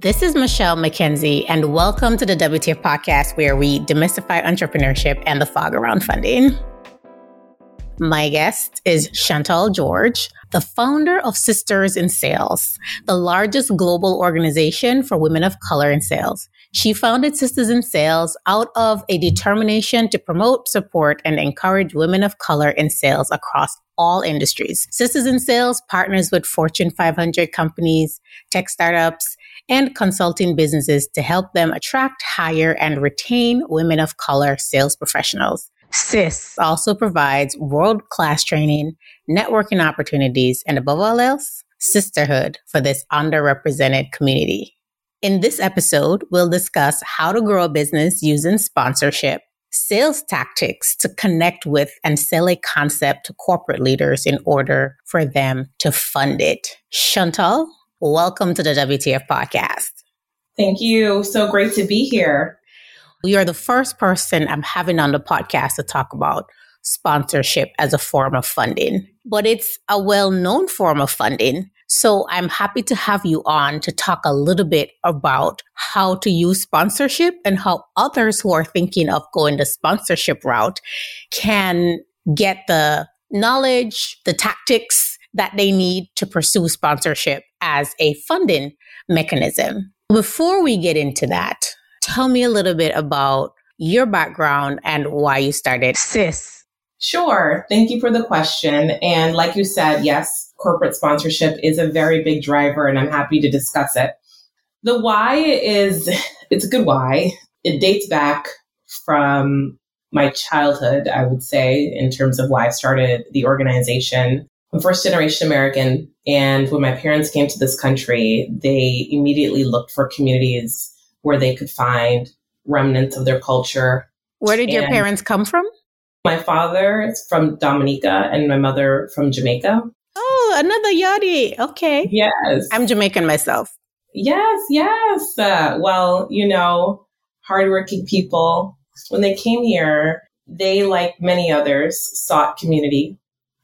This is Michelle McKenzie, and welcome to the WTF podcast where we demystify entrepreneurship and the fog around funding. My guest is Chantal George, the founder of Sisters in Sales, the largest global organization for women of color in sales. She founded Sisters in Sales out of a determination to promote, support, and encourage women of color in sales across all industries. Sisters in Sales partners with Fortune 500 companies, tech startups, and consulting businesses to help them attract, hire, and retain women of color sales professionals. SIS also provides world class training, networking opportunities, and above all else, sisterhood for this underrepresented community. In this episode, we'll discuss how to grow a business using sponsorship, sales tactics to connect with and sell a concept to corporate leaders in order for them to fund it. Chantal, welcome to the WTF podcast. Thank you. So great to be here. You are the first person I'm having on the podcast to talk about sponsorship as a form of funding, but it's a well known form of funding. So I'm happy to have you on to talk a little bit about how to use sponsorship and how others who are thinking of going the sponsorship route can get the knowledge, the tactics that they need to pursue sponsorship as a funding mechanism. Before we get into that, tell me a little bit about your background and why you started SIS. Sure. Thank you for the question. And like you said, yes, corporate sponsorship is a very big driver, and I'm happy to discuss it. The why is, it's a good why. It dates back from my childhood, I would say, in terms of why I started the organization. I'm first generation American. And when my parents came to this country, they immediately looked for communities where they could find remnants of their culture. Where did your parents come from? My father is from Dominica and my mother from Jamaica. Oh, another Yardie. Okay. Yes. I'm Jamaican myself. Yes, yes. Uh, well, you know, hardworking people, when they came here, they, like many others, sought community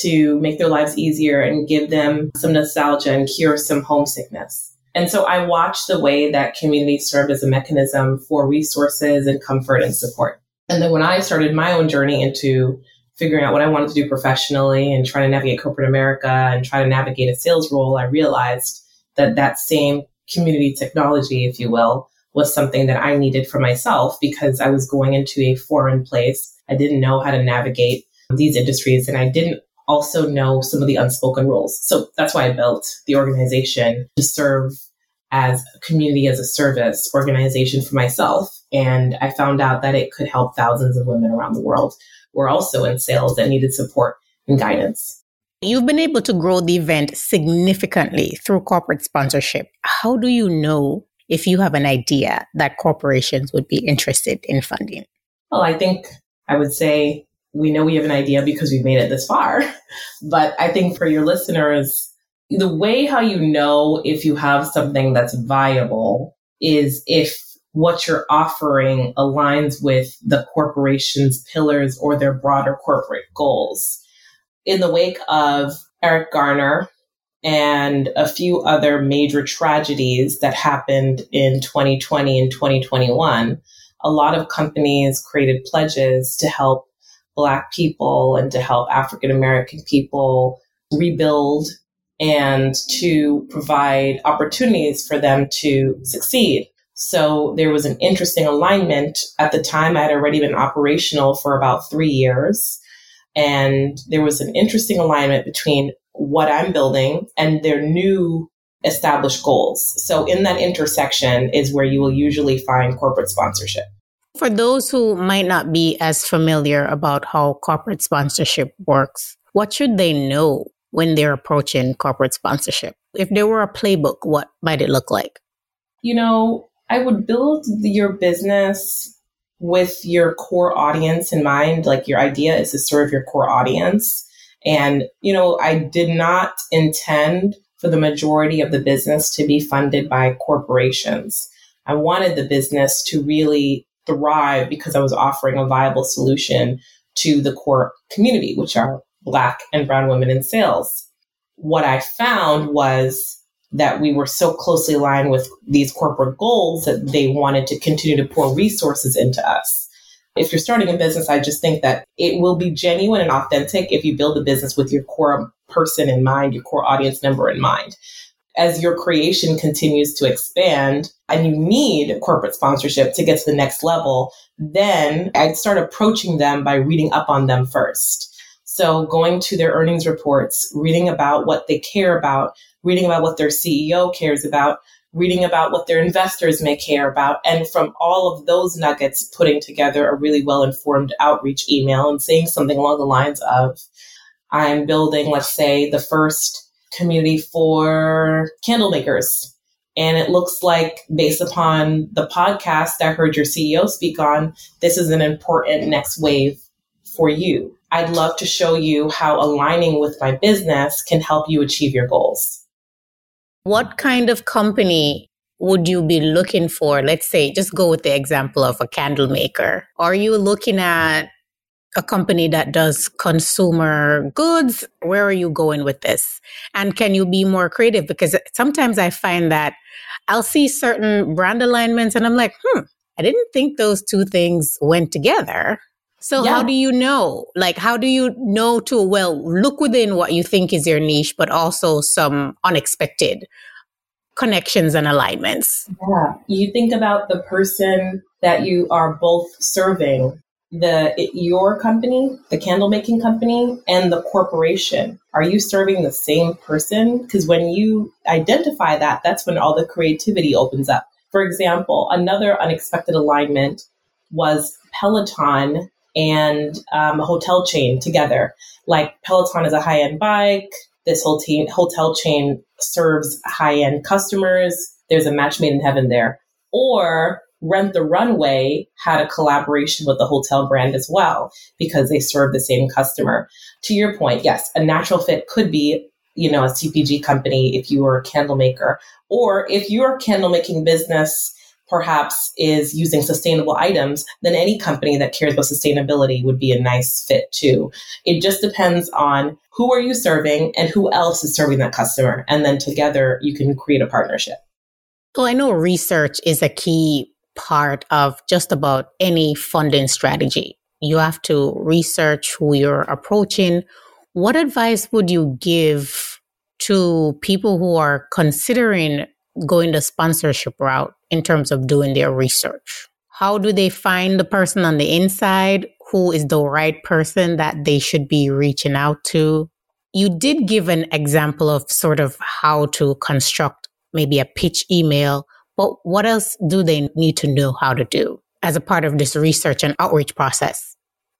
to make their lives easier and give them some nostalgia and cure some homesickness. And so I watched the way that community served as a mechanism for resources and comfort and support. And then when I started my own journey into figuring out what I wanted to do professionally and trying to navigate corporate America and try to navigate a sales role, I realized that that same community technology, if you will, was something that I needed for myself because I was going into a foreign place. I didn't know how to navigate these industries and I didn't also know some of the unspoken rules. So that's why I built the organization to serve as a community as a service organization for myself. And I found out that it could help thousands of women around the world who are also in sales that needed support and guidance. You've been able to grow the event significantly through corporate sponsorship. How do you know if you have an idea that corporations would be interested in funding? Well, I think I would say we know we have an idea because we've made it this far. But I think for your listeners, the way how you know if you have something that's viable is if what you're offering aligns with the corporation's pillars or their broader corporate goals. In the wake of Eric Garner and a few other major tragedies that happened in 2020 and 2021, a lot of companies created pledges to help Black people and to help African American people rebuild and to provide opportunities for them to succeed. So there was an interesting alignment. At the time, I had already been operational for about three years. And there was an interesting alignment between what I'm building and their new established goals. So in that intersection is where you will usually find corporate sponsorship. For those who might not be as familiar about how corporate sponsorship works, what should they know when they're approaching corporate sponsorship? If there were a playbook, what might it look like? You know, I would build your business with your core audience in mind. Like your idea is to serve your core audience. And, you know, I did not intend for the majority of the business to be funded by corporations. I wanted the business to really thrive because I was offering a viable solution to the core community, which are Black and Brown women in sales. What I found was that we were so closely aligned with these corporate goals that they wanted to continue to pour resources into us. If you're starting a business, I just think that it will be genuine and authentic if you build a business with your core person in mind, your core audience member in mind. As your creation continues to expand and you need corporate sponsorship to get to the next level, then I'd start approaching them by reading up on them first. So going to their earnings reports, reading about what they care about, reading about what their CEO cares about, reading about what their investors may care about. And from all of those nuggets, putting together a really well informed outreach email and saying something along the lines of, I'm building, let's say, the first community for candle makers. And it looks like, based upon the podcast I heard your CEO speak on, this is an important next wave for you. I'd love to show you how aligning with my business can help you achieve your goals. What kind of company would you be looking for? Let's say, just go with the example of a candle maker. Are you looking at a company that does consumer goods? Where are you going with this? And can you be more creative? Because sometimes I find that I'll see certain brand alignments and I'm like, hmm, I didn't think those two things went together. So yeah. how do you know? Like, how do you know to, well, look within what you think is your niche, but also some unexpected connections and alignments? Yeah. You think about the person that you are both serving the your company, the candle making company, and the corporation. Are you serving the same person? Because when you identify that, that's when all the creativity opens up. For example, another unexpected alignment was Peloton and um, a hotel chain together. Like Peloton is a high end bike. This hotel chain serves high end customers. There's a match made in heaven there. Or Rent the Runway had a collaboration with the hotel brand as well because they serve the same customer. To your point, yes, a natural fit could be, you know, a CPG company if you were a candle maker, or if your candle making business perhaps is using sustainable items, then any company that cares about sustainability would be a nice fit too. It just depends on who are you serving and who else is serving that customer. And then together you can create a partnership. Well, I know research is a key part of just about any funding strategy. You have to research who you're approaching. What advice would you give to people who are considering going the sponsorship route in terms of doing their research? How do they find the person on the inside who is the right person that they should be reaching out to? You did give an example of sort of how to construct maybe a pitch email, but what else do they need to know how to do as a part of this research and outreach process?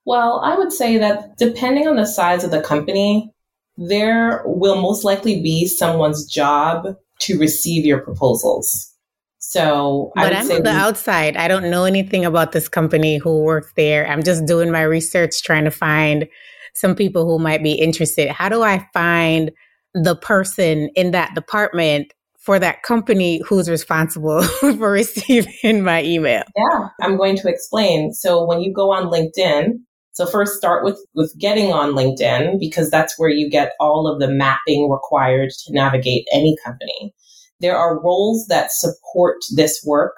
Well, I would say that depending on the size of the company, there will most likely be someone's job to receive your proposals. So, but I'm on the outside. I don't know anything about this company who works there. I'm just doing my research, trying to find some people who might be interested. How do I find the person in that department for that company who's responsible for receiving my email? Yeah, I'm going to explain. So, when you go on LinkedIn, so first start with, with getting on LinkedIn because that's where you get all of the mapping required to navigate any company. There are roles that support this work.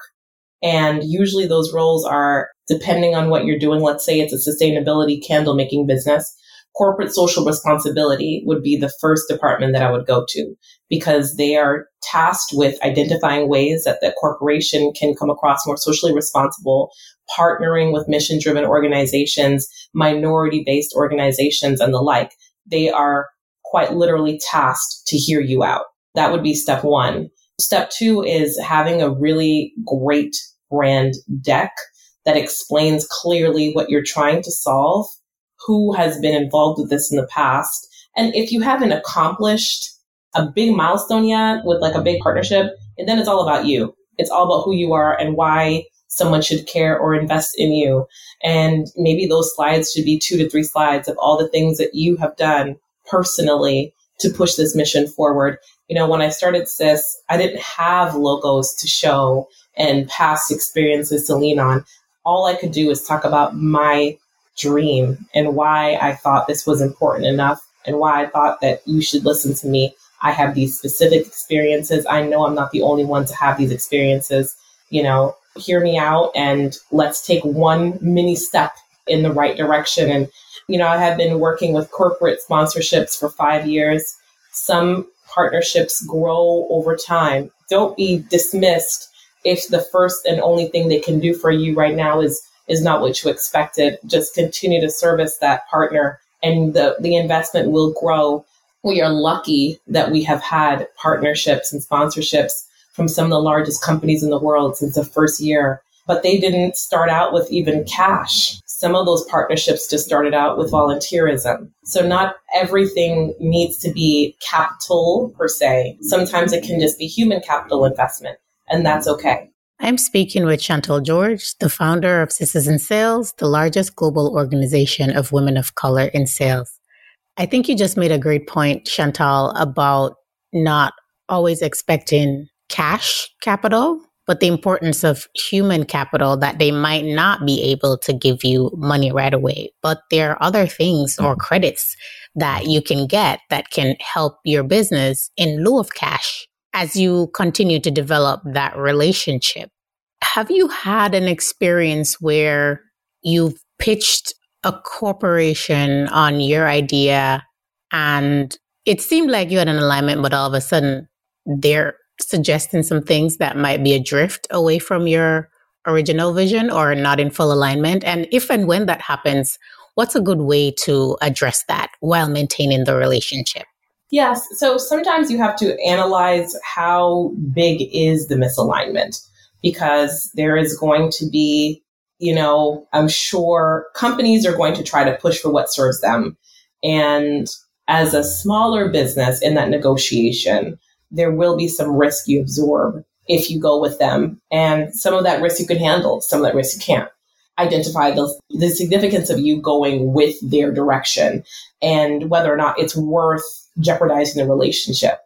And usually those roles are depending on what you're doing. Let's say it's a sustainability candle making business. Corporate social responsibility would be the first department that I would go to because they are tasked with identifying ways that the corporation can come across more socially responsible, partnering with mission driven organizations, minority based organizations, and the like. They are quite literally tasked to hear you out. That would be step one. Step two is having a really great brand deck that explains clearly what you're trying to solve, who has been involved with this in the past. And if you haven't accomplished a big milestone yet with like a big partnership, and then it's all about you. It's all about who you are and why someone should care or invest in you. And maybe those slides should be two to three slides of all the things that you have done personally to push this mission forward. You know, when I started SIS, I didn't have logos to show and past experiences to lean on. All I could do is talk about my dream and why I thought this was important enough and why I thought that you should listen to me. I have these specific experiences. I know I'm not the only one to have these experiences. You know, hear me out and let's take one mini step in the right direction. And, you know, I have been working with corporate sponsorships for five years. Some partnerships grow over time. Don't be dismissed if the first and only thing they can do for you right now is is not what you expected. Just continue to service that partner and the, the investment will grow. We are lucky that we have had partnerships and sponsorships from some of the largest companies in the world since the first year, but they didn't start out with even cash. Some of those partnerships just started out with volunteerism. So not everything needs to be capital per se. Sometimes it can just be human capital investment, and that's okay. I'm speaking with Chantal George, the founder of Sisters in Sales, the largest global organization of women of color in sales. I think you just made a great point, Chantal, about not always expecting cash capital, but the importance of human capital that they might not be able to give you money right away. But there are other things or mm-hmm. credits that you can get that can help your business in lieu of cash as you continue to develop that relationship. Have you had an experience where you've pitched a corporation on your idea and it seemed like you had an alignment, but all of a sudden they're suggesting some things that might be adrift away from your original vision or not in full alignment? And if and when that happens, what's a good way to address that while maintaining the relationship? Yes. So sometimes you have to analyze how big is the misalignment because there is going to be, you know, I'm sure companies are going to try to push for what serves them. And as a smaller business in that negotiation, there will be some risk you absorb if you go with them. And some of that risk you can handle, some of that risk you can't. Identify the, the significance of you going with their direction and whether or not it's worth jeopardizing the relationship.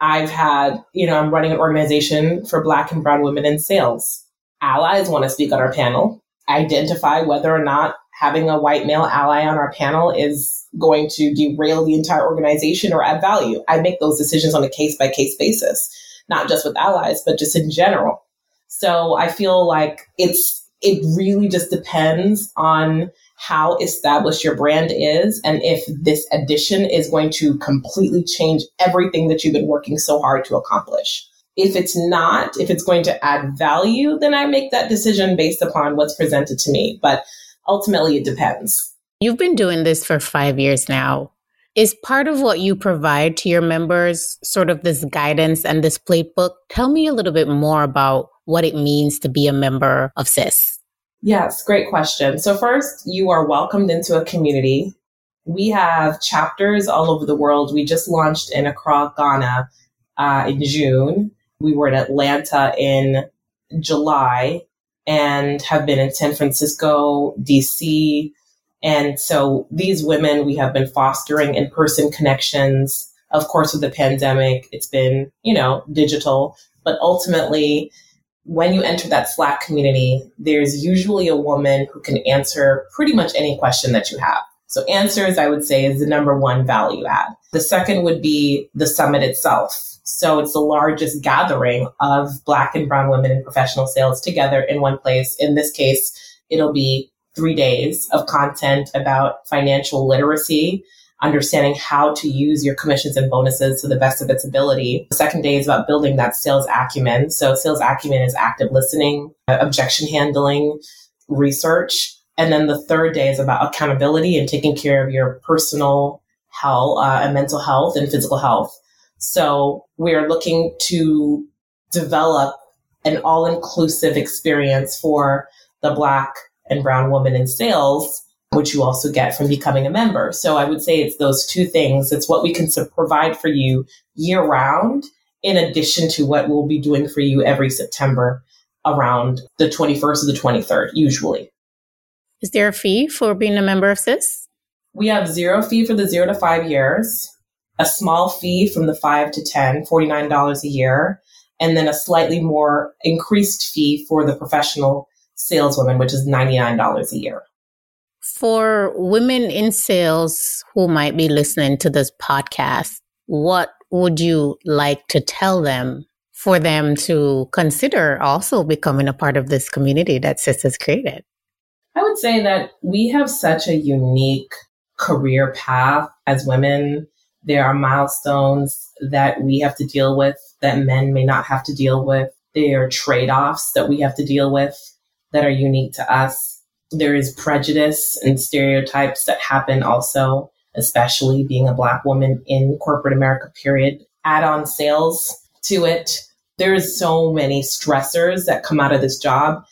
I've had, you know, I'm running an organization for Black and Brown women in sales. Allies want to speak on our panel, identify whether or not having a white male ally on our panel is going to derail the entire organization or add value. I make those decisions on a case by case basis, not just with allies, but just in general. So I feel like it's, it really just depends on how established your brand is and if this addition is going to completely change everything that you've been working so hard to accomplish. If it's not, if it's going to add value, then I make that decision based upon what's presented to me. But ultimately, it depends. You've been doing this for five years now. Is part of what you provide to your members sort of this guidance and this playbook? Tell me a little bit more about what it means to be a member of SIS. Yes, great question. So, first, you are welcomed into a community. We have chapters all over the world. We just launched in Accra, Ghana uh, in June. We were in Atlanta in July and have been in San Francisco, DC. And so these women, we have been fostering in person connections. Of course, with the pandemic, it's been, you know, digital, but ultimately when you enter that Slack community, there's usually a woman who can answer pretty much any question that you have. So answers, I would say, is the number one value add. The second would be the summit itself. So it's the largest gathering of Black and Brown women in professional sales together in one place. In this case, it'll be three days of content about financial literacy, understanding how to use your commissions and bonuses to the best of its ability. The second day is about building that sales acumen. So sales acumen is active listening, objection handling, research. And then the third day is about accountability and taking care of your personal health uh, and mental health and physical health. So we're looking to develop an all inclusive experience for the Black and Brown woman in sales which you also get from becoming a member. So I would say it's those two things. It's what we can provide for you year round, in addition to what we'll be doing for you every September around the 21st or the 23rd, usually. Is there a fee for being a member of SIS? We have zero fee for the zero to five years, a small fee from the five to 10, $49 a year, and then a slightly more increased fee for the professional saleswoman, which is $99 a year. For women in sales who might be listening to this podcast, what would you like to tell them for them to consider also becoming a part of this community that SIS has created? I would say that we have such a unique career path as women. There are milestones that we have to deal with that men may not have to deal with. There are trade offs that we have to deal with that are unique to us. There is prejudice and stereotypes that happen also, especially being a Black woman in corporate America, period. Add on sales to it. There's so many stressors that come out of this job.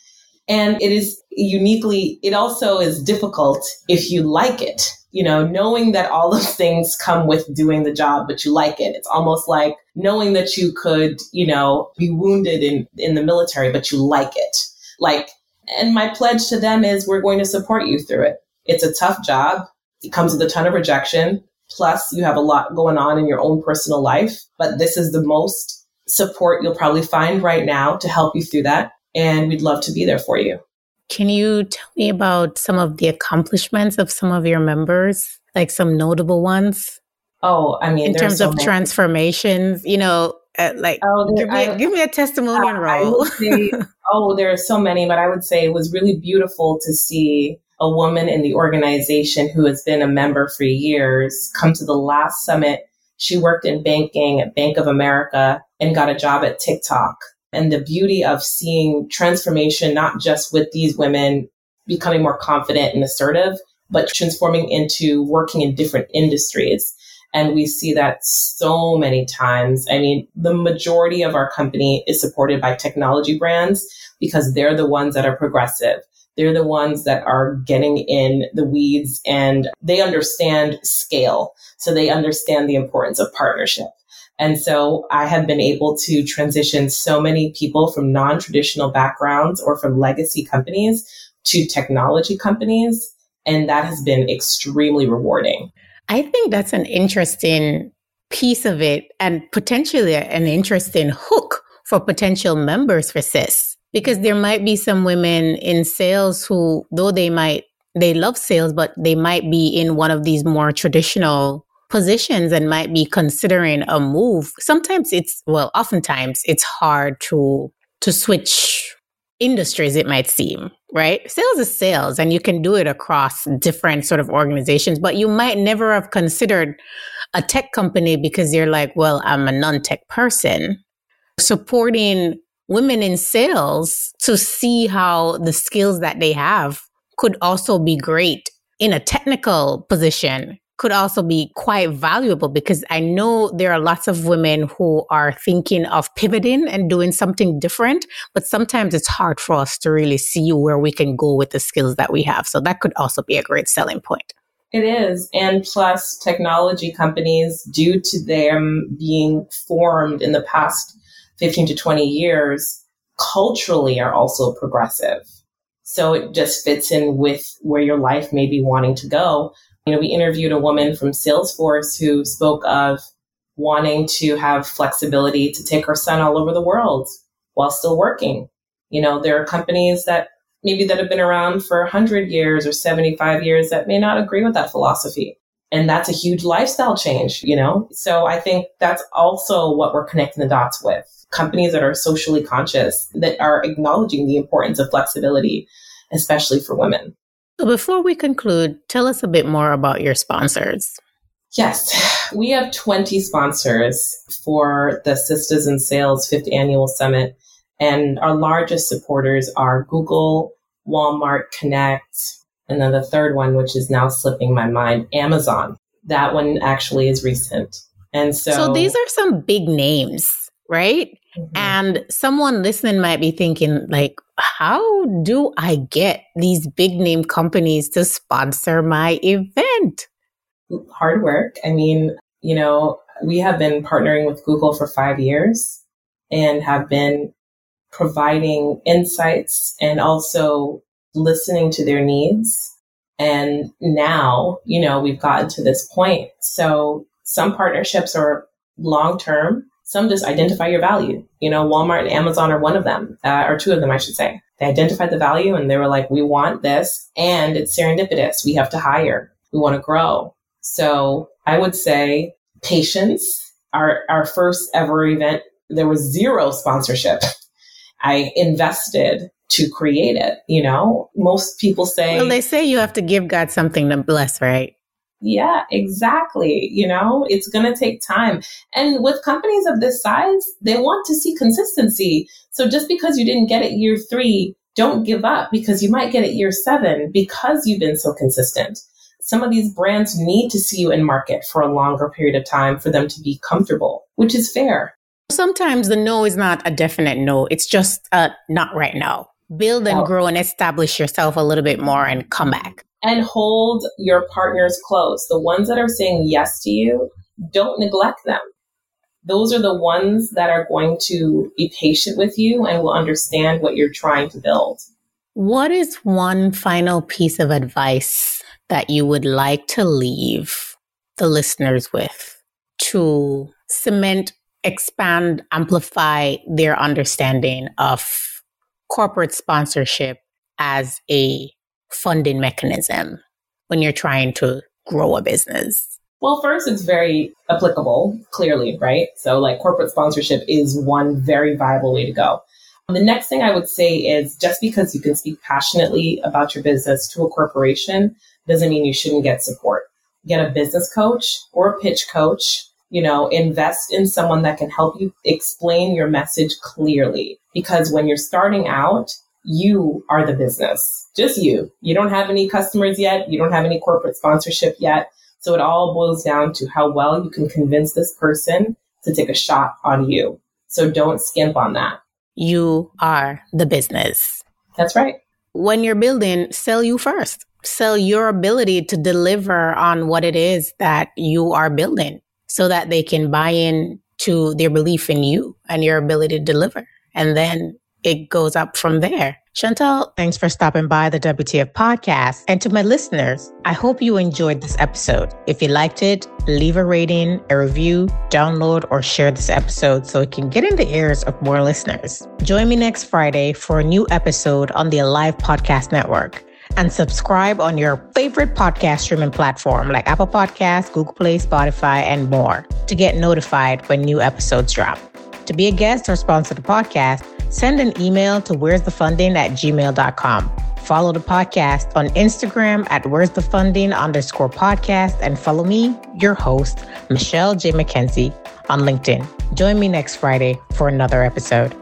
And it is uniquely, it also is difficult if you like it. You know, knowing that all those things come with doing the job, but you like it. It's almost like knowing that you could, you know, be wounded in, in the military, but you like it. Like, and my pledge to them is we're going to support you through it. It's a tough job. It comes with a ton of rejection. Plus, you have a lot going on in your own personal life, but this is the most support you'll probably find right now to help you through that. And we'd love to be there for you. Can you tell me about some of the accomplishments of some of your members, like some notable ones? Oh, I mean, in terms so of many. transformations, you know, uh, like oh, there, give, me, I, give me a testimonial role. Say, oh, there are so many, but I would say it was really beautiful to see a woman in the organization who has been a member for years come to the last summit. She worked in banking at Bank of America and got a job at TikTok. And the beauty of seeing transformation, not just with these women becoming more confident and assertive, but transforming into working in different industries. And we see that so many times. I mean, the majority of our company is supported by technology brands because they're the ones that are progressive. They're the ones that are getting in the weeds and they understand scale. So they understand the importance of partnership. And so I have been able to transition so many people from non-traditional backgrounds or from legacy companies to technology companies. And that has been extremely rewarding. I think that's an interesting piece of it and potentially an interesting hook for potential members for SIS because there might be some women in sales who, though they might, they love sales, but they might be in one of these more traditional positions and might be considering a move. Sometimes it's, well, oftentimes it's hard to, to switch industries, it might seem, right? Sales is sales and you can do it across different sort of organizations, but you might never have considered a tech company because you're like, well, I'm a non tech person. Supporting women in sales to see how the skills that they have could also be great in a technical position could also be quite valuable because I know there are lots of women who are thinking of pivoting and doing something different, but sometimes it's hard for us to really see where we can go with the skills that we have. So that could also be a great selling point. It is. And plus, technology companies, due to them being formed in the past 15 to 20 years, culturally are also progressive. So it just fits in with where your life may be wanting to go. You know, we interviewed a woman from Salesforce who spoke of wanting to have flexibility to take her son all over the world while still working. You know, there are companies that maybe that have been around for 100 years or 75 years that may not agree with that philosophy. And that's a huge lifestyle change, you know? So I think that's also what we're connecting the dots with. Companies that are socially conscious, that are acknowledging the importance of flexibility, especially for women. So before we conclude, tell us a bit more about your sponsors. Yes, we have 20 sponsors for the Sisters in Sales fifth annual summit. And our largest supporters are Google, Walmart, Connect, and then the third one, which is now slipping my mind, Amazon. That one actually is recent. And so, so these are some big names, right? Mm-hmm. And someone listening might be thinking, like, how do I get these big name companies to sponsor my event? Hard work. I mean, you know, we have been partnering with Google for five years and have been providing insights and also listening to their needs. And now, you know, we've gotten to this point. So some partnerships are long term Some just identify your value. You know, Walmart and Amazon are one of them, uh, or two of them, I should say. They identified the value and they were like, we want this and it's serendipitous. We have to hire. We want to grow. So I would say patience. Our, our first ever event, there was zero sponsorship. I invested to create it. You know, most people say, well, they say you have to give God something to bless, right? Yeah, exactly. You know, it's going to take time. And with companies of this size, they want to see consistency. So just because you didn't get it year three, don't give up because you might get it year seven because you've been so consistent. Some of these brands need to see you in market for a longer period of time for them to be comfortable, which is fair. Sometimes the no is not a definite no. It's just a not right now. Build and oh. grow and establish yourself a little bit more and come back and hold your partners close. The ones that are saying yes to you, don't neglect them. Those are the ones that are going to be patient with you and will understand what you're trying to build. What is one final piece of advice that you would like to leave the listeners with to cement, expand, amplify their understanding of corporate sponsorship as a funding mechanism when you're trying to grow a business? Well, first, it's very applicable, clearly, right? So, like, corporate sponsorship is one very viable way to go. The next thing I would say is just because you can speak passionately about your business to a corporation doesn't mean you shouldn't get support. Get a business coach or a pitch coach. You know, invest in someone that can help you explain your message clearly. Because when you're starting out, you are the business, just you. You don't have any customers yet. You don't have any corporate sponsorship yet. So it all boils down to how well you can convince this person to take a shot on you. So don't skimp on that. You are the business. That's right. When you're building, sell you first. Sell your ability to deliver on what it is that you are building so that they can buy in to their belief in you and your ability to deliver. And then it goes up from there. Chantal, thanks for stopping by the WTF podcast. And to my listeners, I hope you enjoyed this episode. If you liked it, leave a rating, a review, download, or share this episode so it can get in the ears of more listeners. Join me next Friday for a new episode on the Alive Podcast Network. And subscribe on your favorite podcast streaming platform like Apple Podcasts, Google Play, Spotify, and more to get notified when new episodes drop. To be a guest or sponsor the podcast, send an email to where's the funding at gmail.com. Follow the podcast on Instagram at where's the funding underscore podcast and follow me, your host, Michelle J. McKenzie, on LinkedIn. Join me next Friday for another episode.